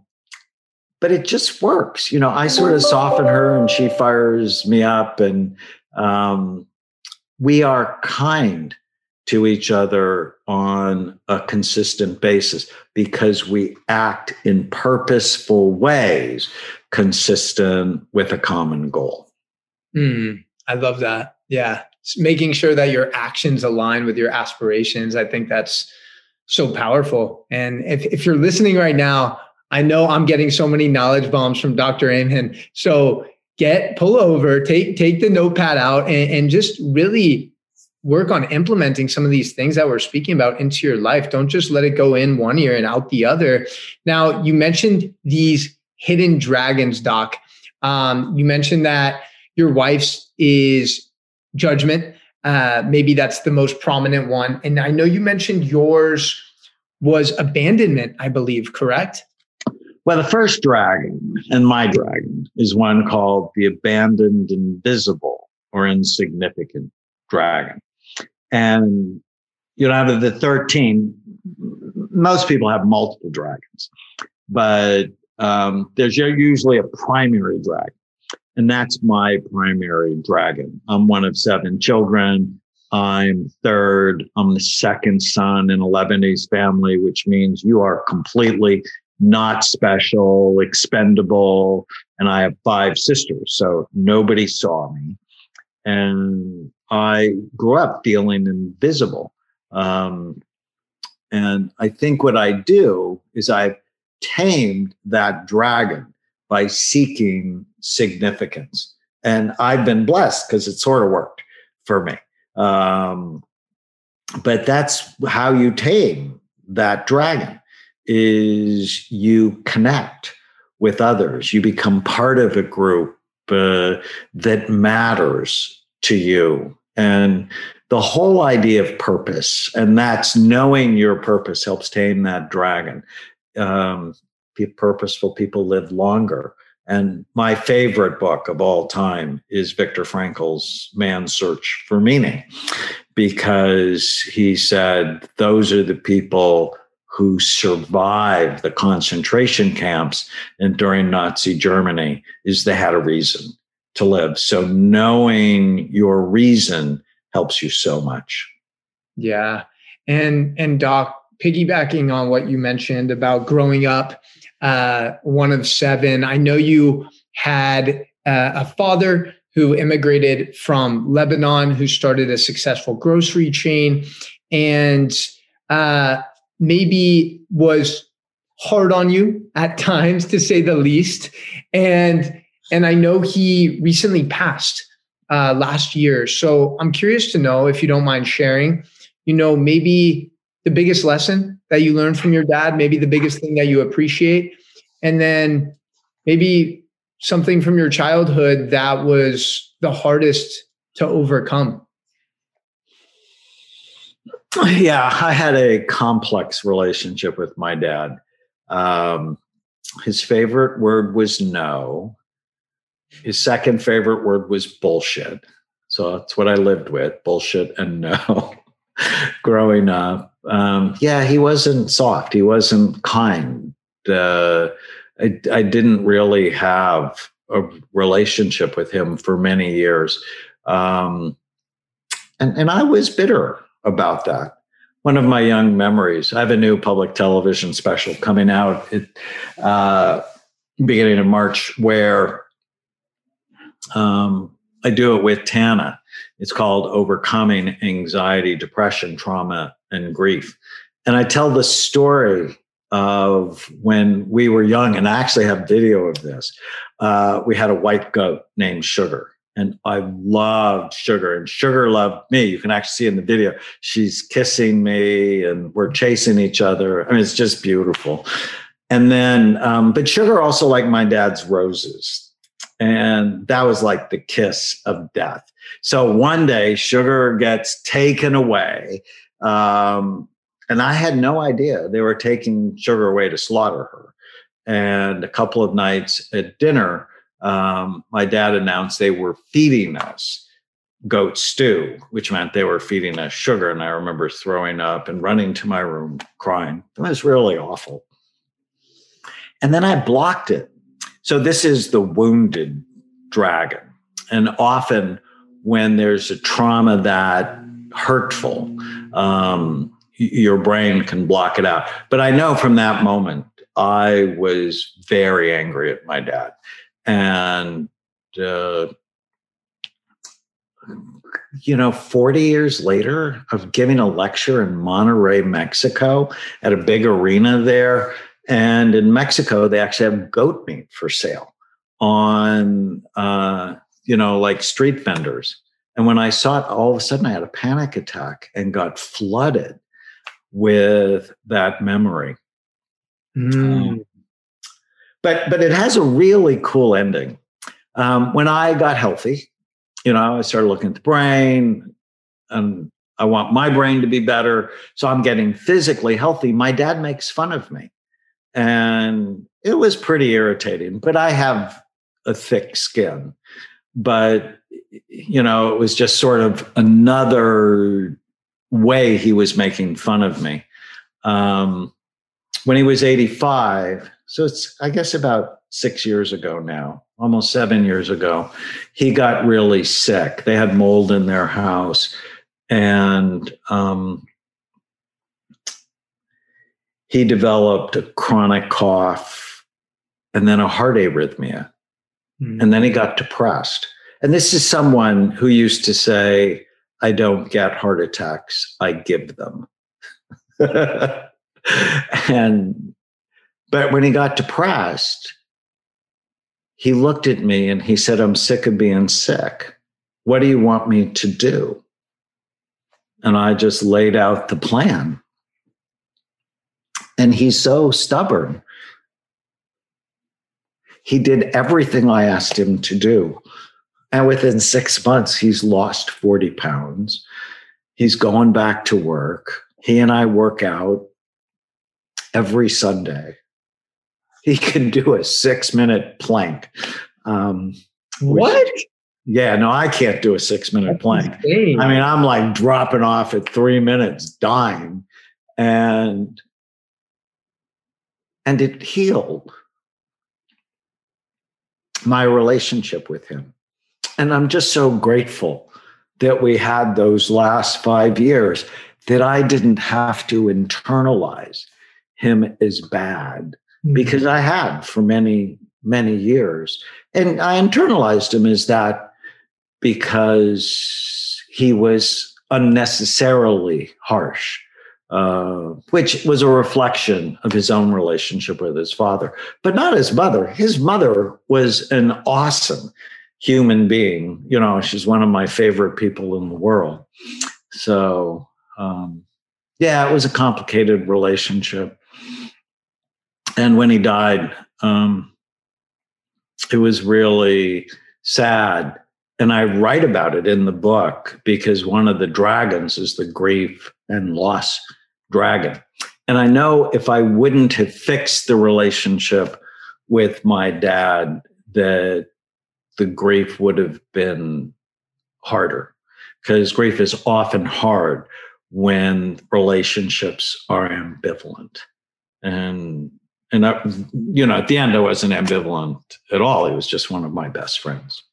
S3: but it just works. You know, I sort of soften her and she fires me up, and um, we are kind to each other on a consistent basis because we act in purposeful ways consistent with a common goal.
S1: Mm, I love that. Yeah. Making sure that your actions align with your aspirations. I think that's so powerful. And if, if you're listening right now, I know I'm getting so many knowledge bombs from Dr. Amen. So get pull over, take take the notepad out and, and just really work on implementing some of these things that we're speaking about into your life. Don't just let it go in one ear and out the other. Now, you mentioned these hidden dragons, Doc. Um, you mentioned that your wife's is judgment. Uh, maybe that's the most prominent one. And I know you mentioned yours was abandonment, I believe, correct?
S3: Well, the first dragon and my dragon is one called the abandoned invisible or insignificant dragon. And you know, out of the 13, most people have multiple dragons, but um, there's usually a primary dragon. And that's my primary dragon. I'm one of seven children. I'm third. I'm the second son in a Lebanese family, which means you are completely not special, expendable. And I have five sisters. So nobody saw me. And I grew up feeling invisible. Um, and I think what I do is I've tamed that dragon by seeking significance. And I've been blessed because it sort of worked for me. Um, but that's how you tame that dragon is you connect with others you become part of a group uh, that matters to you. And the whole idea of purpose, and that's knowing your purpose helps tame that dragon. Um, purposeful people live longer. And my favorite book of all time is Viktor Frankl's Man's Search for Meaning, because he said those are the people who survived the concentration camps and during Nazi Germany is they had a reason to live. So knowing your reason helps you so much.
S1: Yeah. And and Doc, piggybacking on what you mentioned about growing up uh, one of seven, I know you had uh, a father who immigrated from Lebanon, who started a successful grocery chain, and uh, maybe was hard on you at times, to say the least. And and I know he recently passed uh, last year. So I'm curious to know if you don't mind sharing, you know, maybe the biggest lesson that you learned from your dad, maybe the biggest thing that you appreciate, and then maybe something from your childhood that was the hardest to overcome.
S3: Yeah, I had a complex relationship with my dad. Um, his favorite word was no. His second favorite word was bullshit. So that's what I lived with bullshit and no growing up. Um, yeah, he wasn't soft. He wasn't kind. Uh, I, I didn't really have a relationship with him for many years. Um, and, and I was bitter about that. one of my young memories. I have a new public television special coming out at uh, beginning of March where um, I do it with Tana. It's called Overcoming Anxiety, Depression, Trauma, and Grief. And I tell the story of when we were young, and I actually have video of this. Uh, we had a white goat named Sugar and I loved Sugar, and Sugar loved me. You can actually see in the video, she's kissing me, and we're chasing each other. I mean, it's just beautiful. And then, um, but Sugar also liked my dad's roses, and that was like the kiss of death. So one day, Sugar gets taken away, um, and I had no idea they were taking Sugar away to slaughter her. And a couple of nights at dinner um, my dad announced they were feeding us goat stew, which meant they were feeding us sugar. And I remember throwing up and running to my room crying. It was really awful. And then I blocked it. So this is the wounded dragon. And often when there's a trauma that hurtful, um, your brain can block it out. But I know from that moment, I was very angry at my dad and uh, you know 40 years later of giving a lecture in monterrey mexico at a big arena there and in mexico they actually have goat meat for sale on uh, you know like street vendors and when i saw it all of a sudden i had a panic attack and got flooded with that memory mm. um, but but it has a really cool ending. Um, when I got healthy, you know, I started looking at the brain, and I want my brain to be better. So I'm getting physically healthy. My dad makes fun of me, and it was pretty irritating. But I have a thick skin, but you know, it was just sort of another way he was making fun of me. Um, when he was 85, so it's, I guess, about six years ago now, almost seven years ago, he got really sick. They had mold in their house. And um, he developed a chronic cough and then a heart arrhythmia. Mm-hmm. And then he got depressed. And this is someone who used to say, I don't get heart attacks, I give them. and but when he got depressed, he looked at me and he said, I'm sick of being sick. What do you want me to do? And I just laid out the plan. And he's so stubborn. He did everything I asked him to do. And within six months, he's lost 40 pounds. He's going back to work. He and I work out every Sunday he can do a six minute plank. Um,
S1: what?
S3: Which, yeah, no, I can't do a six minute That's plank. Insane. I mean, I'm like dropping off at three minutes, dying, and and it healed my relationship with him. And I'm just so grateful that we had those last five years that I didn't have to internalize him as bad because mm-hmm. I had for many, many years. And I internalized him as that because he was unnecessarily harsh, uh, which was a reflection of his own relationship with his father, but not his mother. His mother was an awesome human being. You know, she's one of my favorite people in the world. So, um, yeah, it was a complicated relationship and when he died, um, it was really sad. And I write about it in the book because one of the dragons is the grief and loss dragon. And I know if I wouldn't have fixed the relationship with my dad, that the grief would have been harder because grief is often hard when relationships are ambivalent. And and I, you know, at the end, I wasn't ambivalent at all. He was just one of my best friends.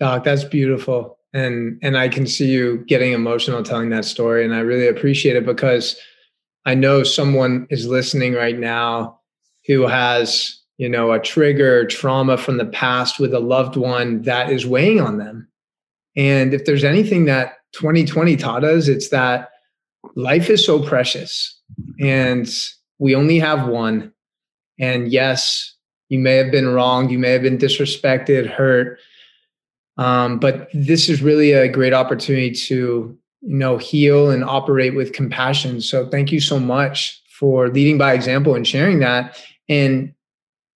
S1: Doc, that's beautiful. And and I can see you getting emotional telling that story and I really appreciate it because I know someone is listening right now who has you know a trigger trauma from the past with a loved one that is weighing on them. And if there's anything that 2020 taught us it's that life is so precious and we only have one. And yes you may have been wronged you may have been disrespected hurt um, but this is really a great opportunity to you know heal and operate with compassion. So thank you so much for leading by example and sharing that and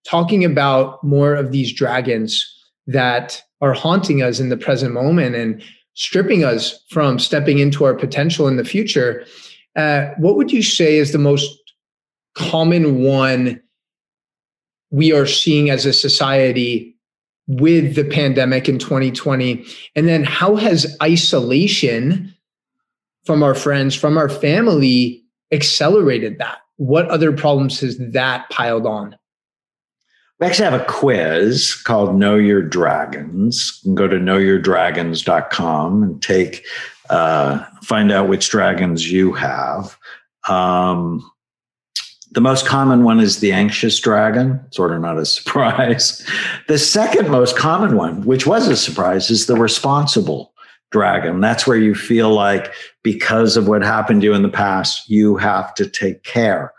S1: talking about more of these dragons that are haunting us in the present moment and stripping us from stepping into our potential in the future. Uh, what would you say is the most common one we are seeing as a society with the pandemic in 2020? And then how has isolation from our friends, from our family accelerated that? What other problems has that piled on?
S3: We actually have a quiz called Know Your Dragons. You can go to knowyourdragons.com and take uh, find out which dragons you have. Um, the most common one is the anxious dragon, sort of not a surprise. The second most common one, which was a surprise, is the responsible dragon. That's where you feel like because of what happened to you in the past, you have to take care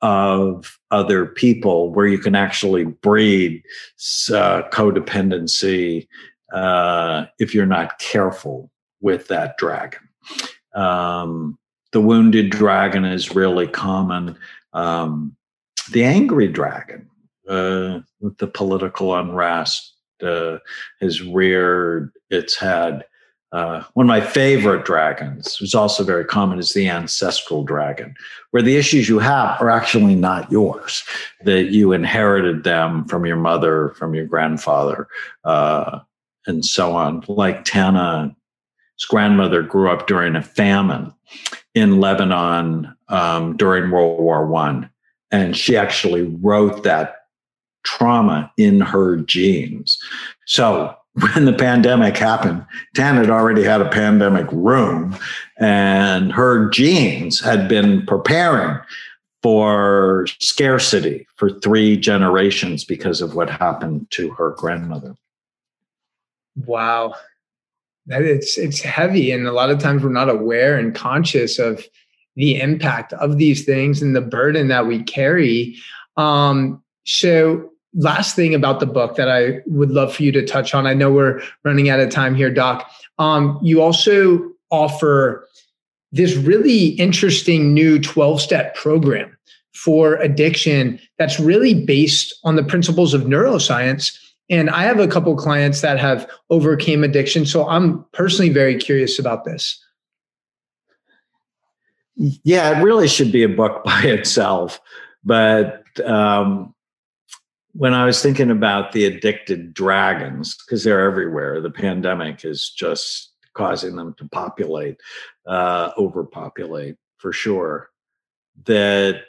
S3: of other people, where you can actually breed uh, codependency uh, if you're not careful with that dragon. Um, the wounded dragon is really common um, the angry dragon uh, with the political unrest uh, has reared its head. Uh, one of my favorite dragons, who's also very common, is the ancestral dragon, where the issues you have are actually not yours, that you inherited them from your mother, from your grandfather, uh, and so on. Like Tana's grandmother grew up during a famine in Lebanon um, during World War One, and she actually wrote that trauma in her genes. So when the pandemic happened, Tan had already had a pandemic room, and her genes had been preparing for scarcity for three generations because of what happened to her grandmother.
S1: Wow. That it's it's heavy and a lot of times we're not aware and conscious of the impact of these things and the burden that we carry. Um, so, last thing about the book that I would love for you to touch on. I know we're running out of time here, Doc. Um, you also offer this really interesting new 12 step program for addiction that's really based on the principles of neuroscience and i have a couple clients that have overcame addiction so i'm personally very curious about this
S3: yeah, it really should be a book by itself. But um, when I was thinking about the addicted dragons, because they're everywhere, the pandemic is just causing them to populate, uh, overpopulate for sure. That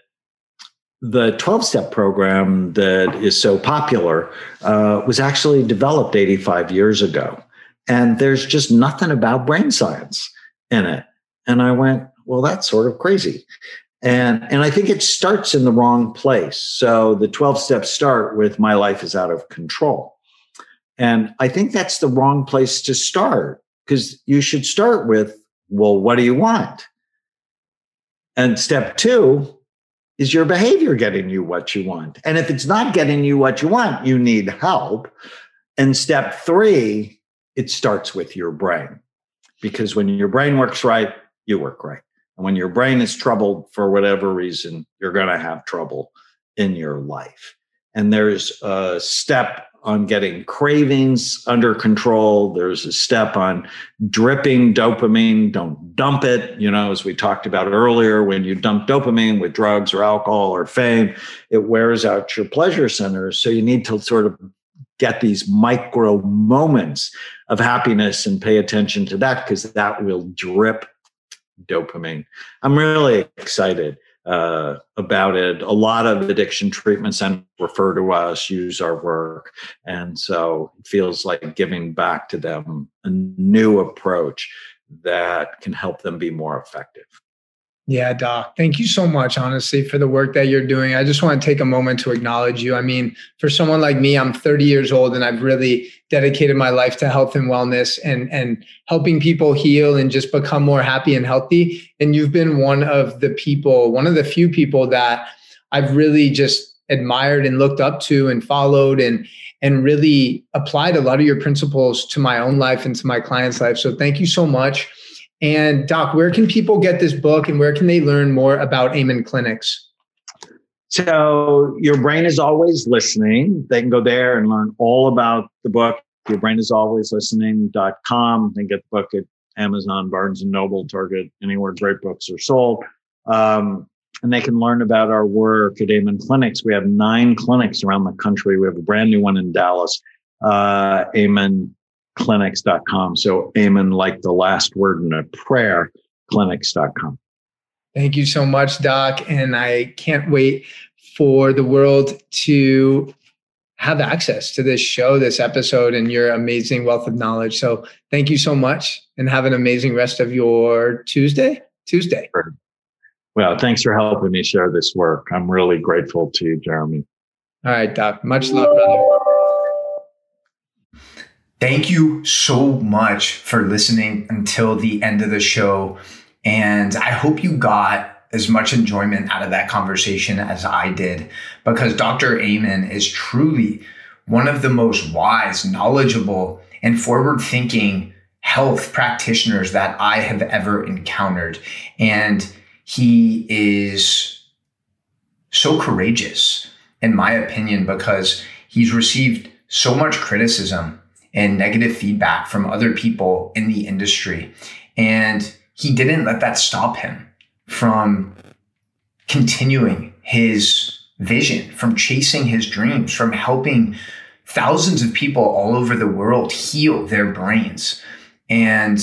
S3: the 12 step program that is so popular uh, was actually developed 85 years ago. And there's just nothing about brain science in it. And I went, well, that's sort of crazy. And, and I think it starts in the wrong place. So the 12 steps start with my life is out of control. And I think that's the wrong place to start because you should start with, well, what do you want? And step two is your behavior getting you what you want? And if it's not getting you what you want, you need help. And step three, it starts with your brain because when your brain works right, you work right. And when your brain is troubled for whatever reason, you're going to have trouble in your life. And there's a step on getting cravings under control. There's a step on dripping dopamine. Don't dump it. You know, as we talked about earlier, when you dump dopamine with drugs or alcohol or fame, it wears out your pleasure centers. So you need to sort of get these micro moments of happiness and pay attention to that because that will drip dopamine. I'm really excited uh, about it. A lot of addiction treatment centers refer to us, use our work. And so it feels like giving back to them a new approach that can help them be more effective.
S4: Yeah, Doc. Thank you so much, honestly, for the work that you're doing. I just want to take a moment to acknowledge you. I mean, for someone like me, I'm 30 years old and I've really dedicated my life to health and wellness and, and helping people heal and just become more happy and healthy. And you've been one of the people, one of the few people that I've really just admired and looked up to and followed and and really applied a lot of your principles to my own life and to my clients' life. So thank you so much. And Doc, where can people get this book and where can they learn more about Amen Clinics?
S3: So, Your Brain is Always Listening. They can go there and learn all about the book. Your Brain is Always Listening.com. They get the book at Amazon, Barnes and Noble, Target, anywhere great books are sold. Um, and they can learn about our work at Amen Clinics. We have nine clinics around the country. We have a brand new one in Dallas, uh, Amen clinics.com. So amen like the last word in a prayer, clinics.com.
S4: Thank you so much, Doc. And I can't wait for the world to have access to this show, this episode, and your amazing wealth of knowledge. So thank you so much and have an amazing rest of your Tuesday. Tuesday.
S3: Well, thanks for helping me share this work. I'm really grateful to you, Jeremy.
S4: All right, Doc. Much love, brother.
S1: Thank you so much for listening until the end of the show. And I hope you got as much enjoyment out of that conversation as I did, because Dr. Amen is truly one of the most wise, knowledgeable, and forward thinking health practitioners that I have ever encountered. And he is so courageous, in my opinion, because he's received so much criticism and negative feedback from other people in the industry. And he didn't let that stop him from continuing his vision, from chasing his dreams, from helping thousands of people all over the world heal their brains. And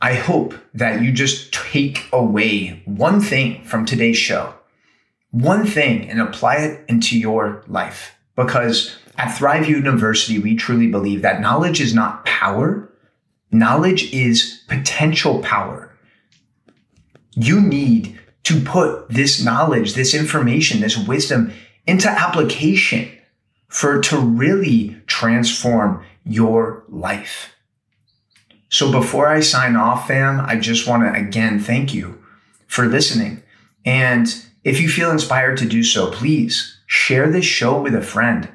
S1: I hope that you just take away one thing from today's show, one thing, and apply it into your life. Because at Thrive University, we truly believe that knowledge is not power, knowledge is potential power. You need to put this knowledge, this information, this wisdom into application for to really transform your life. So before I sign off, fam, I just want to again thank you for listening. And if you feel inspired to do so, please share this show with a friend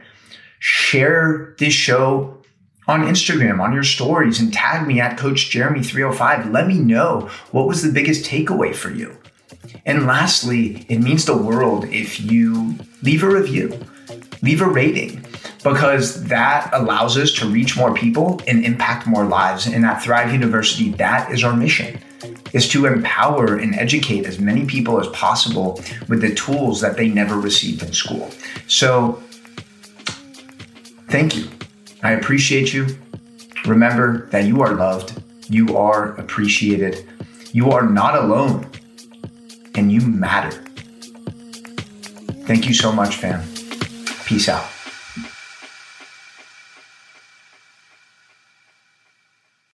S1: share this show on Instagram, on your stories, and tag me at Coach Jeremy305. Let me know what was the biggest takeaway for you. And lastly, it means the world if you leave a review, leave a rating, because that allows us to reach more people and impact more lives. And at Thrive University, that is our mission is to empower and educate as many people as possible with the tools that they never received in school. So Thank you. I appreciate you. Remember that you are loved, you are appreciated, you are not alone, and you matter. Thank you so much, fam. Peace out.